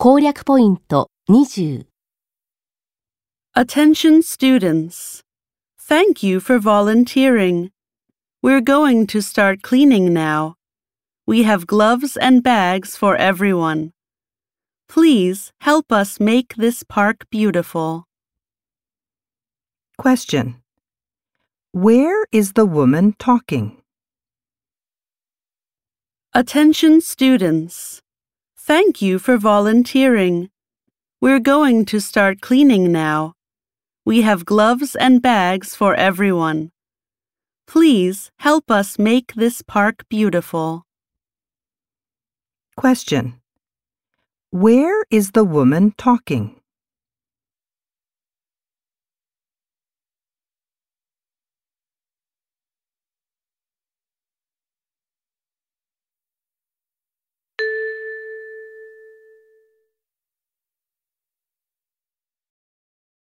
攻略ポイント20 Attention students. Thank you for volunteering. We're going to start cleaning now. We have gloves and bags for everyone. Please help us make this park beautiful. Question. Where is the woman talking? Attention students. Thank you for volunteering. We're going to start cleaning now. We have gloves and bags for everyone. Please help us make this park beautiful. Question. Where is the woman talking?